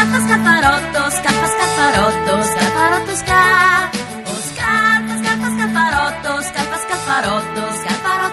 Κάρπας καθαρότος, κάρπας καθαρότος, καθαρότος κα. Ο σκάρπας, κάρπας καθαρότος, κάρπας καθαρότος, καθαρότος